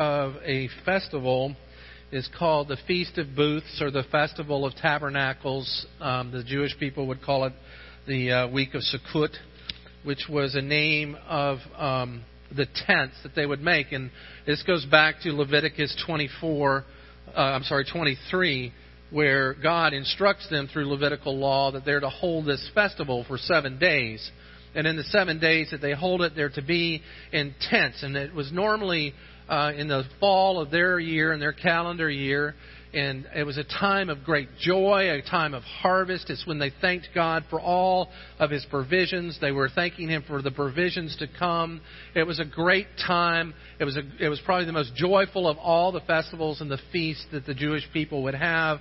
of a festival is called the Feast of Booths or the Festival of Tabernacles. Um, the Jewish people would call it the uh, week of Sukkot, which was a name of um, the tents that they would make. And this goes back to Leviticus 24, uh, I'm sorry, 23, where God instructs them through Levitical law that they're to hold this festival for seven days. And in the seven days that they hold it, they're to be in tents. And it was normally uh, in the fall of their year, in their calendar year. And it was a time of great joy, a time of harvest. It's when they thanked God for all of His provisions. They were thanking Him for the provisions to come. It was a great time. It was, a, it was probably the most joyful of all the festivals and the feasts that the Jewish people would have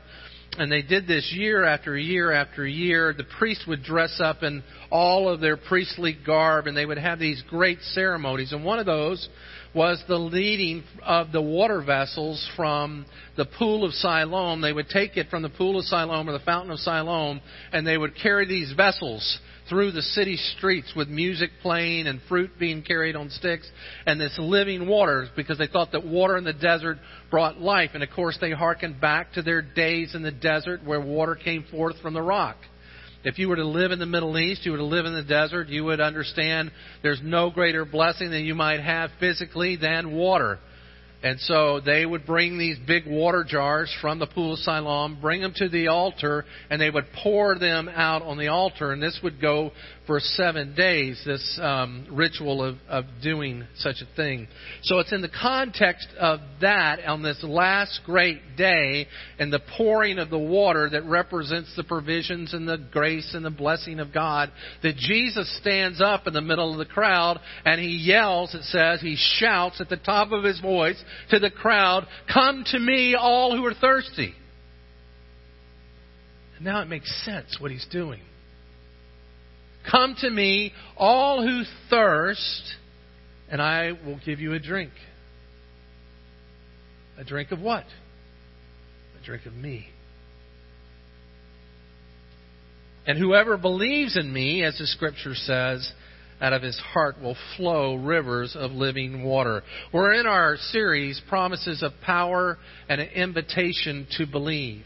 and they did this year after year after year. The priests would dress up in all of their priestly garb, and they would have these great ceremonies. And one of those was the leading of the water vessels from the pool of Siloam. They would take it from the pool of Siloam or the fountain of Siloam, and they would carry these vessels through the city streets with music playing and fruit being carried on sticks and this living water because they thought that water in the desert brought life. And of course, they hearkened back to their days in the desert where water came forth from the rock. If you were to live in the Middle East, you were to live in the desert, you would understand there's no greater blessing that you might have physically than water. And so they would bring these big water jars from the pool of Siloam, bring them to the altar, and they would pour them out on the altar. And this would go for seven days, this um, ritual of, of doing such a thing. So it's in the context of that on this last great day and the pouring of the water that represents the provisions and the grace and the blessing of God that Jesus stands up in the middle of the crowd and he yells, it says, he shouts at the top of his voice to the crowd, Come to me, all who are thirsty. Now it makes sense what he's doing. Come to me, all who thirst, and I will give you a drink. A drink of what? A drink of me. And whoever believes in me, as the scripture says, out of his heart will flow rivers of living water. We're in our series, Promises of Power and an Invitation to Believe.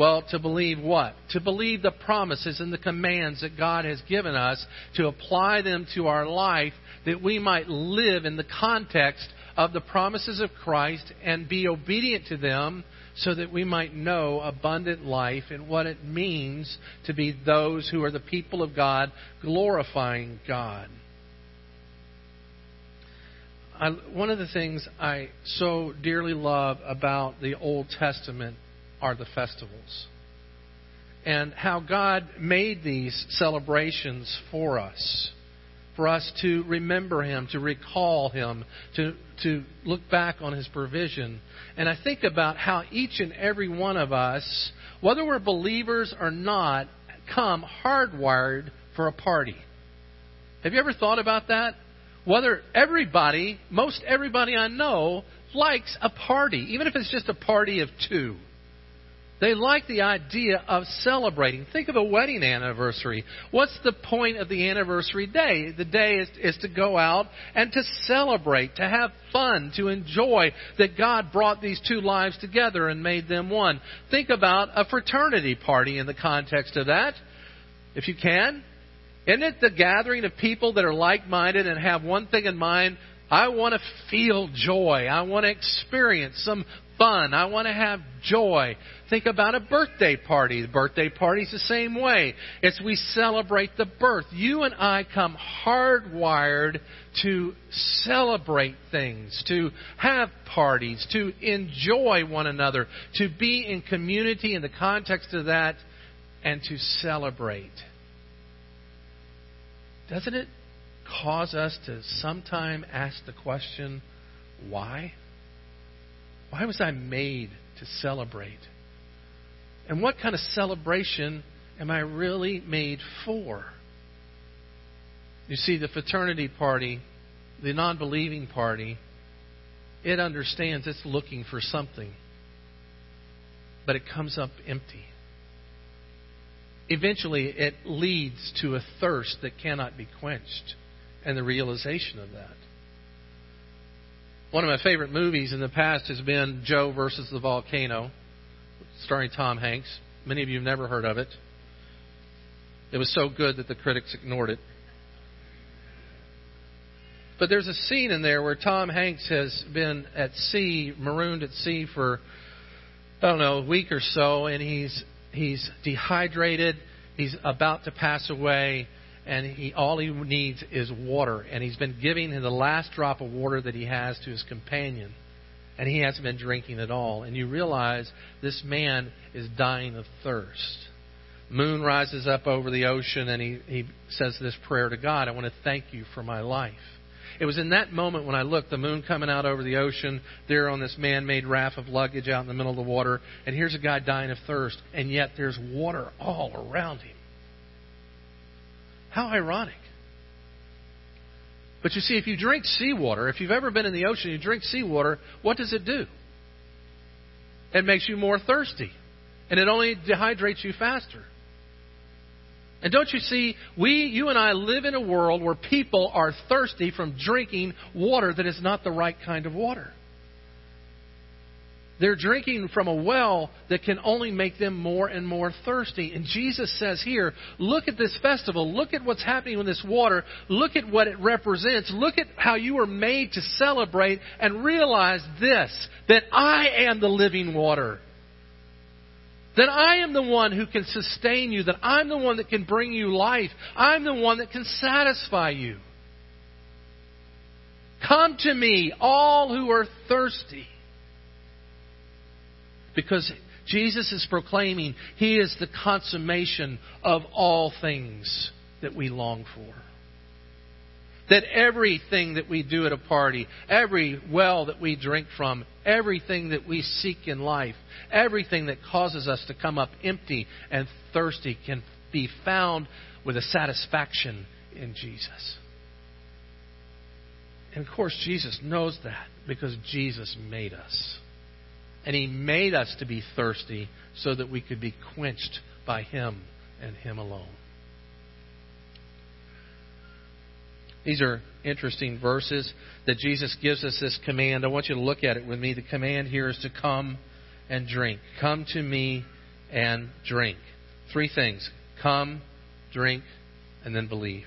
Well, to believe what? To believe the promises and the commands that God has given us, to apply them to our life, that we might live in the context of the promises of Christ and be obedient to them so that we might know abundant life and what it means to be those who are the people of God, glorifying God. I, one of the things I so dearly love about the Old Testament are the festivals. And how God made these celebrations for us. For us to remember Him, to recall Him, to, to look back on His provision. And I think about how each and every one of us, whether we're believers or not, come hardwired for a party. Have you ever thought about that? Whether everybody, most everybody I know, likes a party, even if it's just a party of two. They like the idea of celebrating. Think of a wedding anniversary. What's the point of the anniversary day? The day is, is, to go out and to celebrate, to have fun, to enjoy that God brought these two lives together and made them one. Think about a fraternity party in the context of that, if you can. Isn't it the gathering of people that are like minded and have one thing in mind? I want to feel joy. I want to experience some fun. I want to have joy. Think about a birthday party. The birthday party's the same way. It's we celebrate the birth. You and I come hardwired to celebrate things, to have parties, to enjoy one another, to be in community in the context of that, and to celebrate. Doesn't it cause us to sometime ask the question, why? Why was I made to celebrate? And what kind of celebration am I really made for? You see, the fraternity party, the non believing party, it understands it's looking for something, but it comes up empty. Eventually, it leads to a thirst that cannot be quenched and the realization of that. One of my favorite movies in the past has been Joe versus the Volcano, starring Tom Hanks. Many of you have never heard of it. It was so good that the critics ignored it. But there's a scene in there where Tom Hanks has been at sea, marooned at sea for I don't know, a week or so, and he's he's dehydrated, he's about to pass away, and he all he needs is water, and he's been giving him the last drop of water that he has to his companion, and he hasn't been drinking at all. And you realize this man is dying of thirst. Moon rises up over the ocean, and he, he says this prayer to God I want to thank you for my life. It was in that moment when I looked, the moon coming out over the ocean, there on this man made raft of luggage out in the middle of the water, and here's a guy dying of thirst, and yet there's water all around him. How ironic. But you see, if you drink seawater, if you've ever been in the ocean, you drink seawater, what does it do? It makes you more thirsty. And it only dehydrates you faster. And don't you see, we, you and I live in a world where people are thirsty from drinking water that is not the right kind of water. They're drinking from a well that can only make them more and more thirsty. And Jesus says here, look at this festival. Look at what's happening with this water. Look at what it represents. Look at how you were made to celebrate and realize this, that I am the living water. That I am the one who can sustain you. That I'm the one that can bring you life. I'm the one that can satisfy you. Come to me, all who are thirsty. Because Jesus is proclaiming He is the consummation of all things that we long for. That everything that we do at a party, every well that we drink from, everything that we seek in life, everything that causes us to come up empty and thirsty can be found with a satisfaction in Jesus. And of course, Jesus knows that because Jesus made us. And He made us to be thirsty so that we could be quenched by Him and Him alone. These are interesting verses that Jesus gives us this command. I want you to look at it with me. The command here is to come and drink. Come to me and drink. Three things come, drink, and then believe.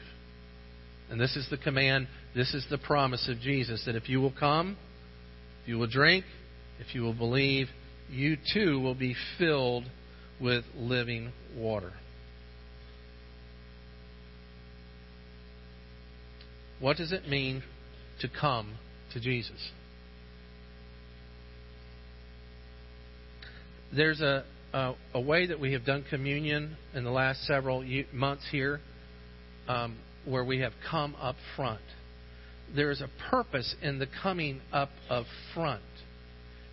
And this is the command, this is the promise of Jesus that if you will come, if you will drink, if you will believe, you too will be filled with living water. What does it mean to come to Jesus? There's a, a, a way that we have done communion in the last several months here um, where we have come up front. There is a purpose in the coming up of front.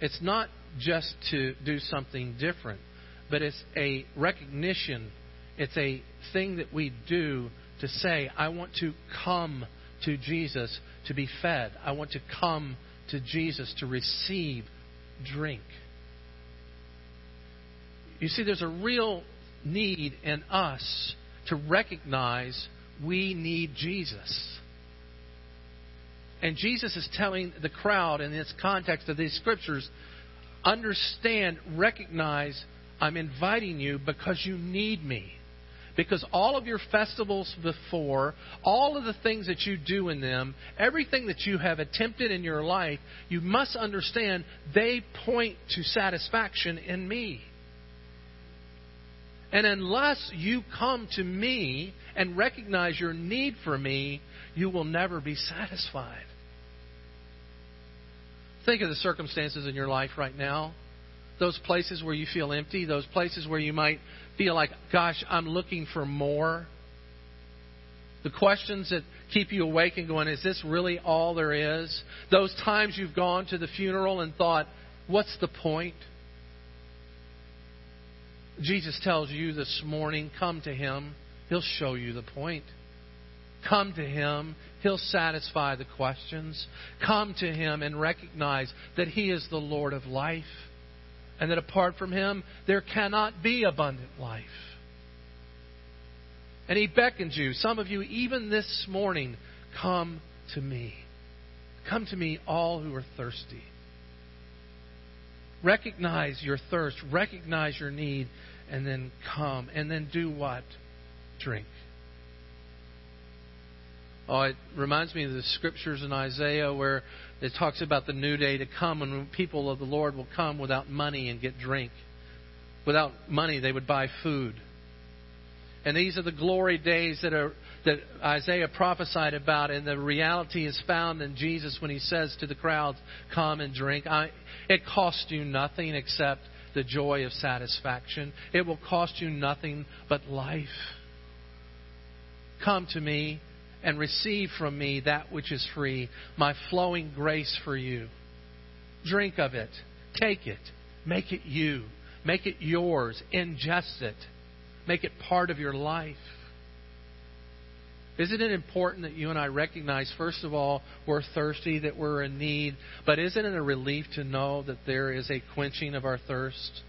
It's not just to do something different, but it's a recognition, it's a thing that we do to say, I want to come to Jesus to be fed. I want to come to Jesus to receive drink. You see, there's a real need in us to recognize we need Jesus. And Jesus is telling the crowd in this context of these scriptures understand, recognize, I'm inviting you because you need me. Because all of your festivals before, all of the things that you do in them, everything that you have attempted in your life, you must understand they point to satisfaction in me. And unless you come to me and recognize your need for me, you will never be satisfied. Think of the circumstances in your life right now. Those places where you feel empty, those places where you might feel like, gosh, I'm looking for more. The questions that keep you awake and going, is this really all there is? Those times you've gone to the funeral and thought, what's the point? Jesus tells you this morning, come to Him. He'll show you the point. Come to Him. He'll satisfy the questions. Come to Him and recognize that He is the Lord of life and that apart from Him, there cannot be abundant life. And He beckons you, some of you, even this morning, come to me. Come to me, all who are thirsty. Recognize your thirst, recognize your need, and then come. And then do what? Drink. Oh, it reminds me of the scriptures in Isaiah where it talks about the new day to come when people of the Lord will come without money and get drink. Without money, they would buy food. And these are the glory days that are that Isaiah prophesied about, and the reality is found in Jesus when he says to the crowds, Come and drink. I, it costs you nothing except the joy of satisfaction. It will cost you nothing but life. Come to me and receive from me that which is free, my flowing grace for you. Drink of it. Take it. Make it you. Make it yours. Ingest it. Make it part of your life. Isn't it important that you and I recognize, first of all, we're thirsty, that we're in need, but isn't it a relief to know that there is a quenching of our thirst?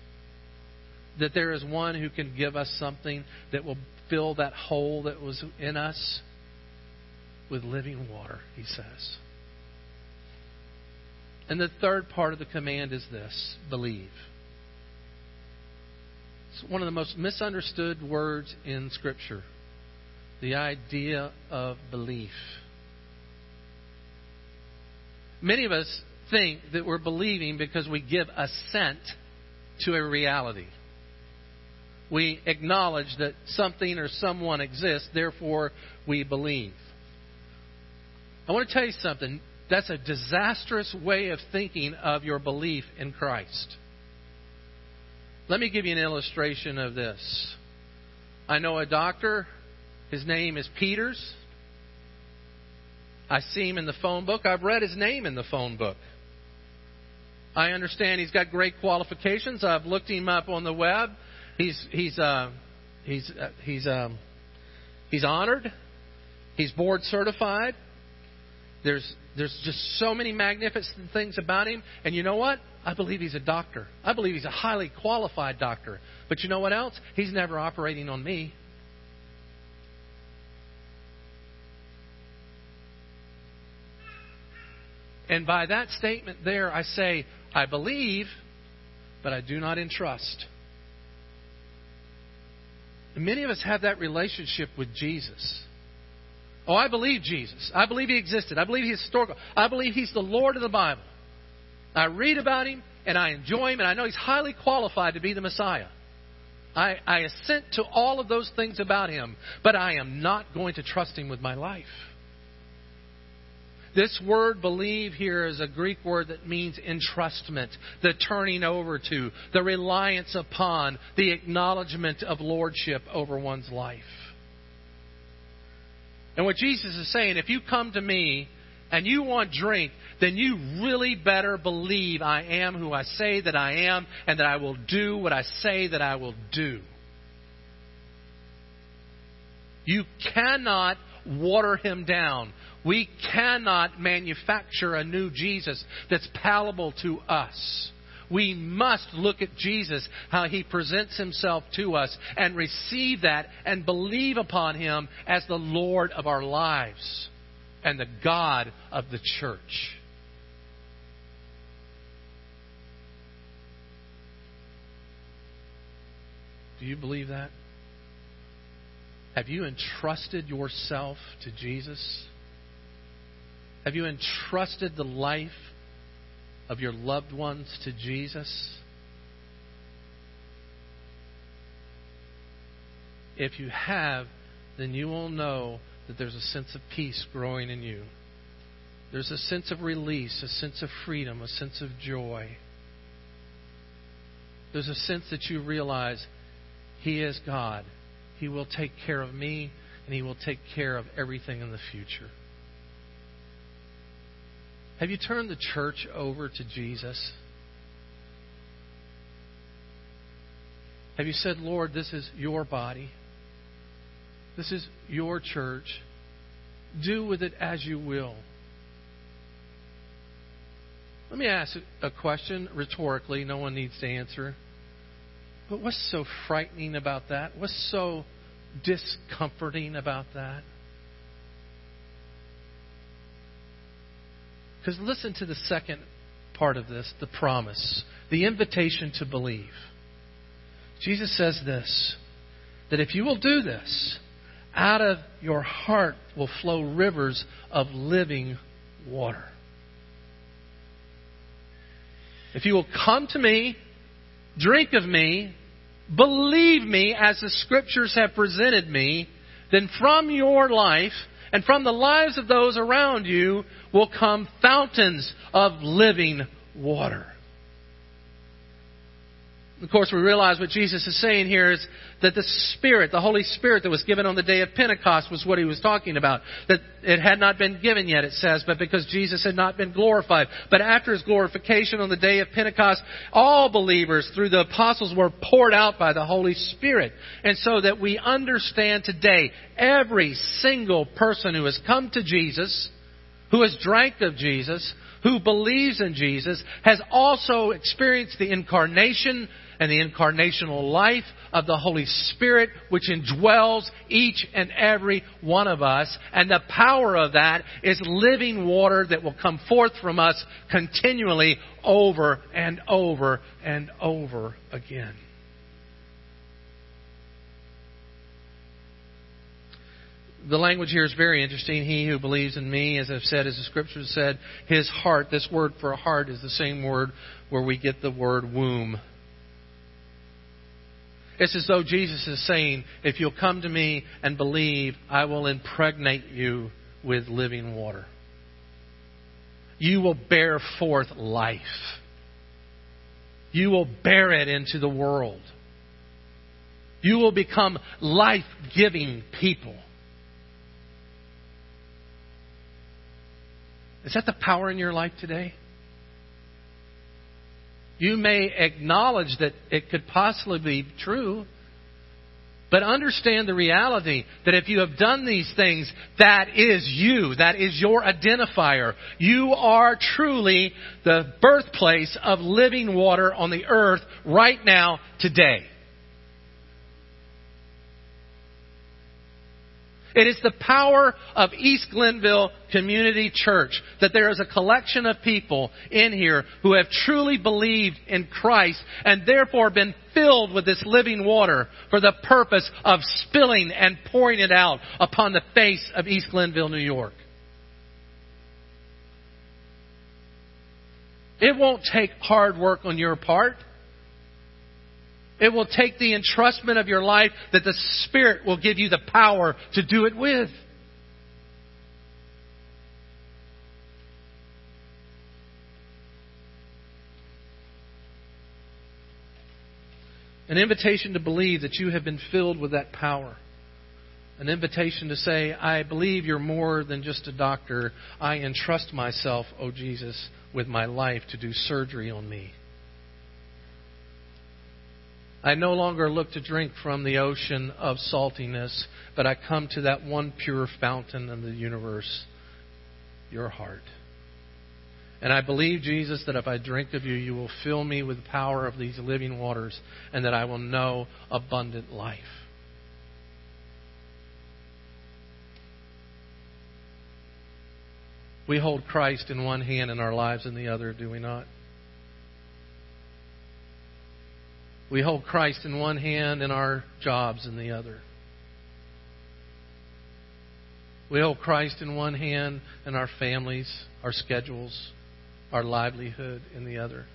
That there is one who can give us something that will fill that hole that was in us with living water, he says. And the third part of the command is this believe. It's one of the most misunderstood words in Scripture the idea of belief. Many of us think that we're believing because we give assent to a reality. We acknowledge that something or someone exists, therefore we believe. I want to tell you something. That's a disastrous way of thinking of your belief in Christ. Let me give you an illustration of this. I know a doctor his name is Peters. I see him in the phone book. I've read his name in the phone book. I understand he's got great qualifications. I've looked him up on the web. He's he's uh, he's uh, he's um, he's honored. He's board certified. There's there's just so many magnificent things about him. And you know what? I believe he's a doctor. I believe he's a highly qualified doctor. But you know what else? He's never operating on me. And by that statement there, I say, I believe, but I do not entrust. And many of us have that relationship with Jesus. Oh, I believe Jesus. I believe he existed. I believe he's historical. I believe he's the Lord of the Bible. I read about him and I enjoy him and I know he's highly qualified to be the Messiah. I, I assent to all of those things about him, but I am not going to trust him with my life. This word believe here is a Greek word that means entrustment, the turning over to, the reliance upon, the acknowledgement of lordship over one's life. And what Jesus is saying, if you come to me and you want drink, then you really better believe I am who I say that I am and that I will do what I say that I will do. You cannot water him down. We cannot manufacture a new Jesus that's palatable to us. We must look at Jesus, how he presents himself to us, and receive that and believe upon him as the Lord of our lives and the God of the church. Do you believe that? Have you entrusted yourself to Jesus? Have you entrusted the life of your loved ones to Jesus? If you have, then you will know that there's a sense of peace growing in you. There's a sense of release, a sense of freedom, a sense of joy. There's a sense that you realize He is God. He will take care of me, and He will take care of everything in the future. Have you turned the church over to Jesus? Have you said, Lord, this is your body? This is your church. Do with it as you will. Let me ask a question rhetorically. No one needs to answer. But what's so frightening about that? What's so discomforting about that? Because listen to the second part of this the promise, the invitation to believe. Jesus says this that if you will do this, out of your heart will flow rivers of living water. If you will come to me, drink of me, believe me as the scriptures have presented me, then from your life and from the lives of those around you will come fountains of living water. Of course, we realize what Jesus is saying here is that the Spirit, the Holy Spirit that was given on the day of Pentecost was what he was talking about. That it had not been given yet, it says, but because Jesus had not been glorified. But after his glorification on the day of Pentecost, all believers through the apostles were poured out by the Holy Spirit. And so that we understand today, every single person who has come to Jesus, who has drank of Jesus, who believes in Jesus, has also experienced the incarnation and the incarnational life of the Holy Spirit, which indwells each and every one of us. And the power of that is living water that will come forth from us continually over and over and over again. the language here is very interesting. He who believes in me, as I've said, as the scripture said, his heart, this word for heart is the same word where we get the word womb. It's as though Jesus is saying, if you'll come to me and believe, I will impregnate you with living water. You will bear forth life. You will bear it into the world. You will become life giving people. Is that the power in your life today? You may acknowledge that it could possibly be true, but understand the reality that if you have done these things, that is you. That is your identifier. You are truly the birthplace of living water on the earth right now, today. It is the power of East Glenville Community Church that there is a collection of people in here who have truly believed in Christ and therefore been filled with this living water for the purpose of spilling and pouring it out upon the face of East Glenville, New York. It won't take hard work on your part. It will take the entrustment of your life that the Spirit will give you the power to do it with. An invitation to believe that you have been filled with that power. An invitation to say, I believe you're more than just a doctor. I entrust myself, O oh Jesus, with my life to do surgery on me. I no longer look to drink from the ocean of saltiness, but I come to that one pure fountain in the universe, your heart. And I believe, Jesus, that if I drink of you, you will fill me with the power of these living waters, and that I will know abundant life. We hold Christ in one hand and our lives in the other, do we not? We hold Christ in one hand and our jobs in the other. We hold Christ in one hand and our families, our schedules, our livelihood in the other.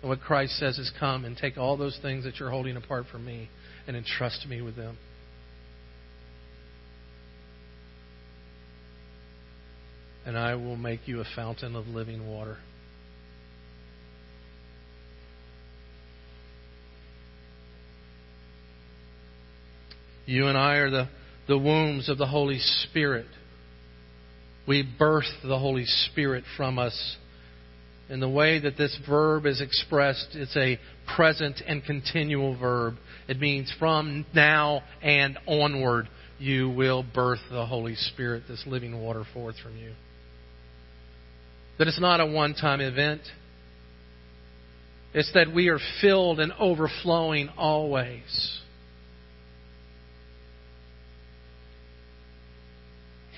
And what Christ says is come and take all those things that you're holding apart from me and entrust me with them. And I will make you a fountain of living water. You and I are the, the wombs of the Holy Spirit. We birth the Holy Spirit from us. In the way that this verb is expressed, it's a present and continual verb. It means from now and onward, you will birth the Holy Spirit, this living water forth from you. That it's not a one time event. It's that we are filled and overflowing always.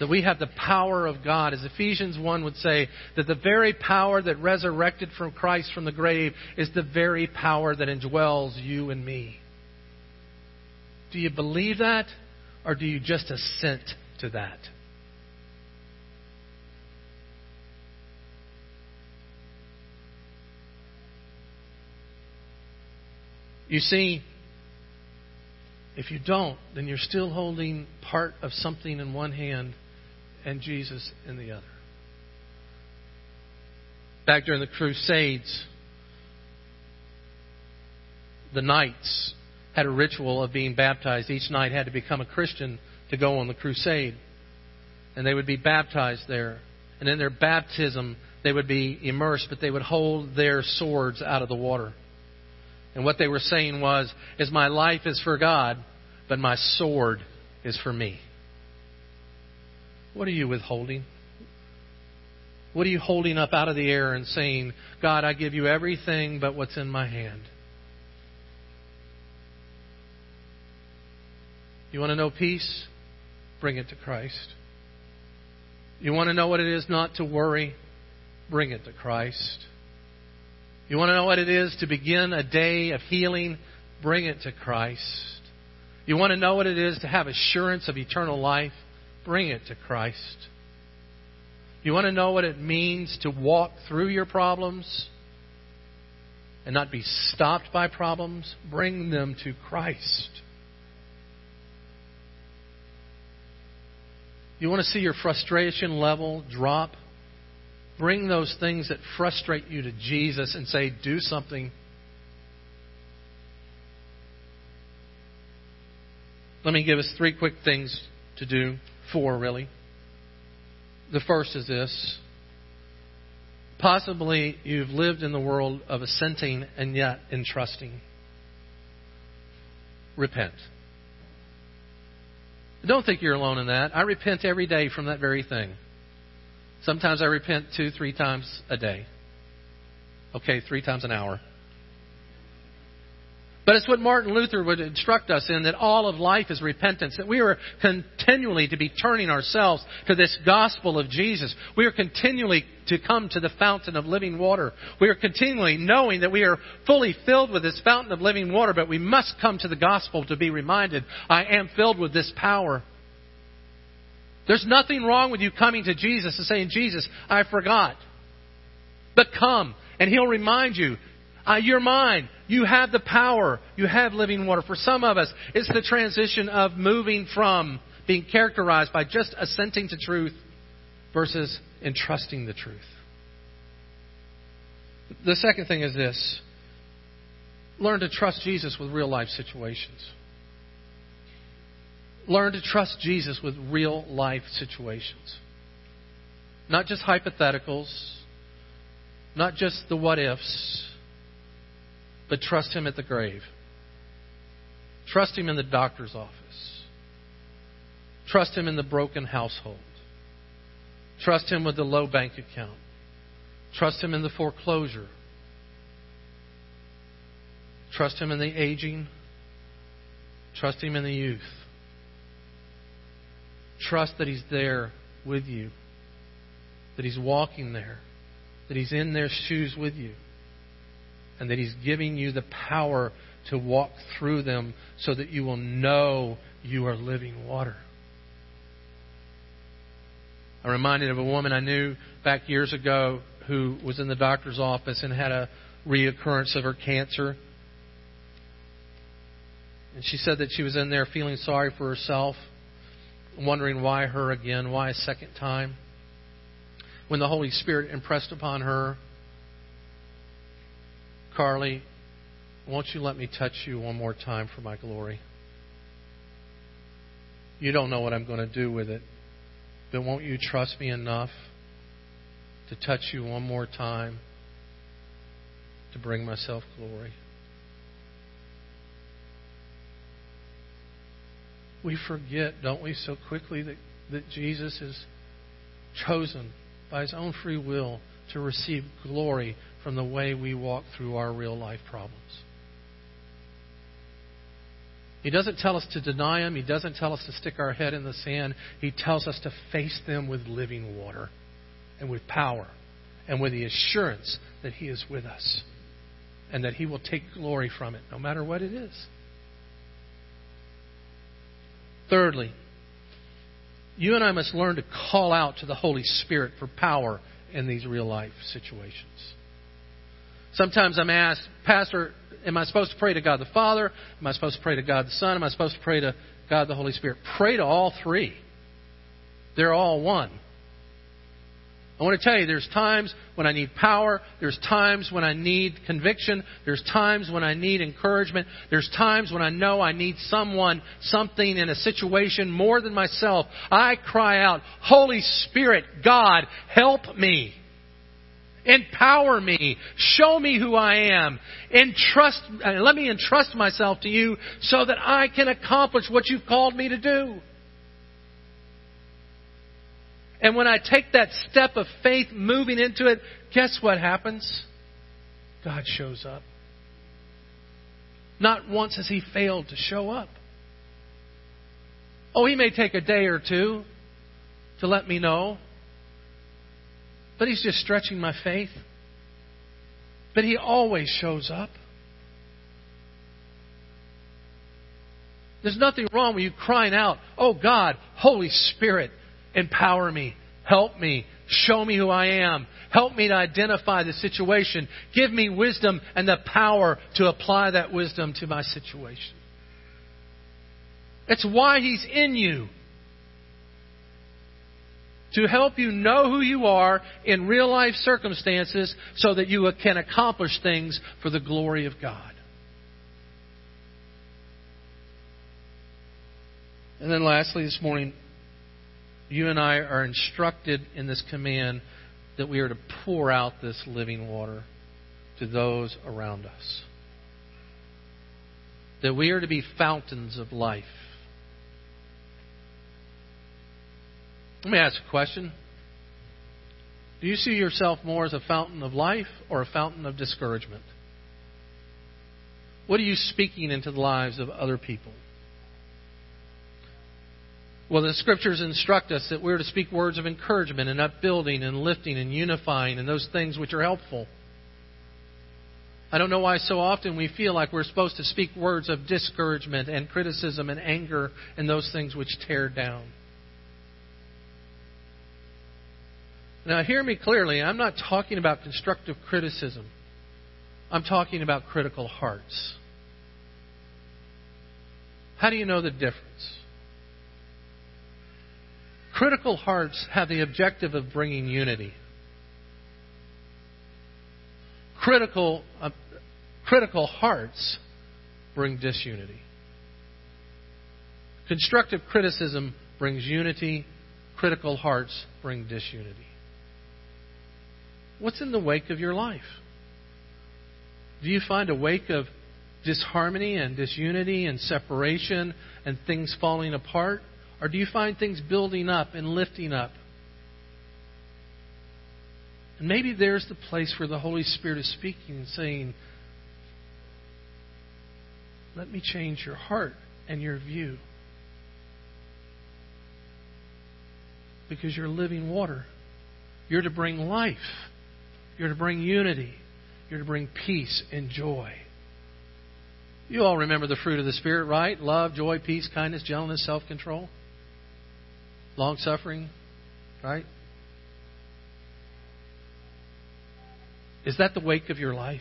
That we have the power of God. As Ephesians 1 would say, that the very power that resurrected from Christ from the grave is the very power that indwells you and me. Do you believe that? Or do you just assent to that? You see, if you don't, then you're still holding part of something in one hand and Jesus in the other. Back during the Crusades, the knights had a ritual of being baptized. Each knight had to become a Christian to go on the crusade. And they would be baptized there. And in their baptism, they would be immersed, but they would hold their swords out of the water. And what they were saying was, is my life is for God, but my sword is for me. What are you withholding? What are you holding up out of the air and saying, God, I give you everything but what's in my hand? You want to know peace? Bring it to Christ. You want to know what it is not to worry? Bring it to Christ. You want to know what it is to begin a day of healing? Bring it to Christ. You want to know what it is to have assurance of eternal life? Bring it to Christ. You want to know what it means to walk through your problems and not be stopped by problems? Bring them to Christ. You want to see your frustration level drop? Bring those things that frustrate you to Jesus and say, do something. Let me give us three quick things to do. Four, really. The first is this. Possibly you've lived in the world of assenting and yet entrusting. Repent. Don't think you're alone in that. I repent every day from that very thing. Sometimes I repent two, three times a day. Okay, three times an hour. But it's what Martin Luther would instruct us in that all of life is repentance, that we are continually to be turning ourselves to this gospel of Jesus. We are continually to come to the fountain of living water. We are continually knowing that we are fully filled with this fountain of living water, but we must come to the gospel to be reminded I am filled with this power. There's nothing wrong with you coming to Jesus and saying, Jesus, I forgot. But come, and He'll remind you, uh, you're mine. You have the power. You have living water. For some of us, it's the transition of moving from being characterized by just assenting to truth versus entrusting the truth. The second thing is this learn to trust Jesus with real life situations. Learn to trust Jesus with real life situations. Not just hypotheticals, not just the what ifs, but trust Him at the grave. Trust Him in the doctor's office. Trust Him in the broken household. Trust Him with the low bank account. Trust Him in the foreclosure. Trust Him in the aging. Trust Him in the youth. Trust that He's there with you, that He's walking there, that He's in their shoes with you, and that He's giving you the power to walk through them so that you will know you are living water. I'm reminded of a woman I knew back years ago who was in the doctor's office and had a reoccurrence of her cancer. And she said that she was in there feeling sorry for herself wondering why her again, why a second time. When the Holy Spirit impressed upon her, Carly, won't you let me touch you one more time for my glory? You don't know what I'm going to do with it, but won't you trust me enough to touch you one more time to bring myself glory? we forget, don't we, so quickly that, that Jesus is chosen by his own free will to receive glory from the way we walk through our real life problems. He doesn't tell us to deny them. He doesn't tell us to stick our head in the sand. He tells us to face them with living water and with power and with the assurance that He is with us and that He will take glory from it, no matter what it is. Thirdly, you and I must learn to call out to the Holy Spirit for power in these real life situations. Sometimes I'm asked, Pastor, am I supposed to pray to God the Father? Am I supposed to pray to God the Son? Am I supposed to pray to God the Holy Spirit? Pray to all three. They're all one. I want to tell you, there's times when I need power. There's times when I need conviction. There's times when I need encouragement. There's times when I know I need someone, something in a situation more than myself. I cry out, Holy Spirit, God, help me. Empower me. Show me who I am. Entrust, uh, let me entrust myself to you so that I can accomplish what you've called me to do. And when I take that step of faith moving into it, guess what happens? God shows up. Not once has He failed to show up. Oh, He may take a day or two to let me know. But he's just stretching my faith. But he always shows up. There's nothing wrong with you crying out, Oh God, Holy Spirit, empower me, help me, show me who I am, help me to identify the situation, give me wisdom and the power to apply that wisdom to my situation. It's why He's in you to help you know who you are in real life circumstances so that you can accomplish things for the glory of God. And then lastly, this morning, you and I are instructed in this command that we are to pour out this living water to those around us. That we are to be fountains of life. Let me ask a question. Do you see yourself more as a fountain of life or a fountain of discouragement? What are you speaking into the lives of other people? Well, the scriptures instruct us that we're to speak words of encouragement and upbuilding and lifting and unifying and those things which are helpful. I don't know why so often we feel like we're supposed to speak words of discouragement and criticism and anger and those things which tear down. Now, hear me clearly. I'm not talking about constructive criticism, I'm talking about critical hearts. How do you know the difference? Critical hearts have the objective of bringing unity. Critical, uh, critical hearts bring disunity. Constructive criticism brings unity. Critical hearts bring disunity. What's in the wake of your life? Do you find a wake of disharmony and disunity and separation and things falling apart? Or do you find things building up and lifting up? And maybe there's the place where the Holy Spirit is speaking and saying, Let me change your heart and your view. Because you're living water. You're to bring life. You're to bring unity. You're to bring peace and joy. You all remember the fruit of the Spirit, right? Love, joy, peace, kindness, gentleness, self control, long suffering, right? Is that the wake of your life?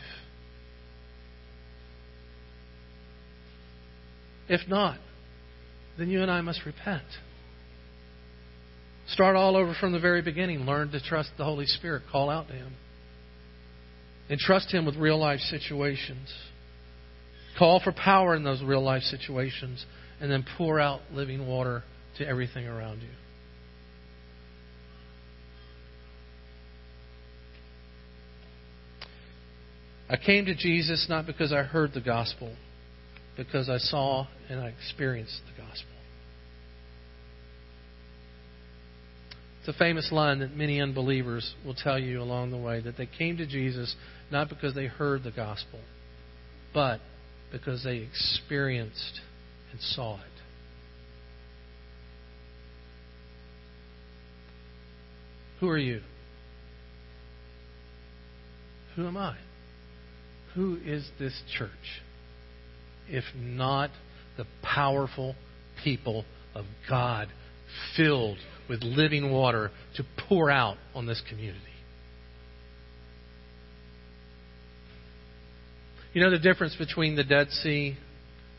If not, then you and I must repent. Start all over from the very beginning. Learn to trust the Holy Spirit. Call out to Him. And trust Him with real life situations. Call for power in those real life situations. And then pour out living water to everything around you. I came to Jesus not because I heard the gospel, because I saw and I experienced the gospel. It's a famous line that many unbelievers will tell you along the way that they came to Jesus not because they heard the gospel, but because they experienced and saw it. Who are you? Who am I? Who is this church? If not the powerful people of God filled with living water to pour out on this community. You know the difference between the Dead Sea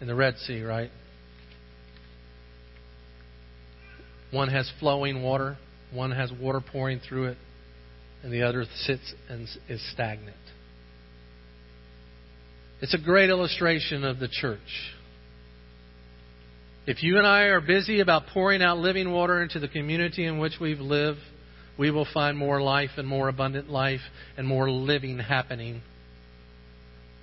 and the Red Sea, right? One has flowing water, one has water pouring through it, and the other sits and is stagnant. It's a great illustration of the church. If you and I are busy about pouring out living water into the community in which we live, we will find more life and more abundant life and more living happening.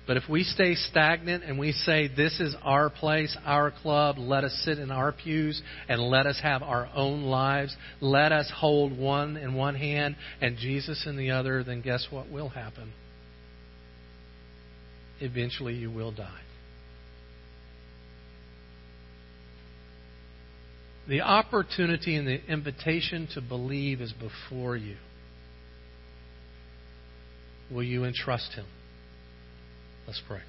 But if we stay stagnant and we say, This is our place, our club, let us sit in our pews and let us have our own lives, let us hold one in one hand and Jesus in the other, then guess what will happen? Eventually you will die. The opportunity and the invitation to believe is before you. Will you entrust Him? Let's pray.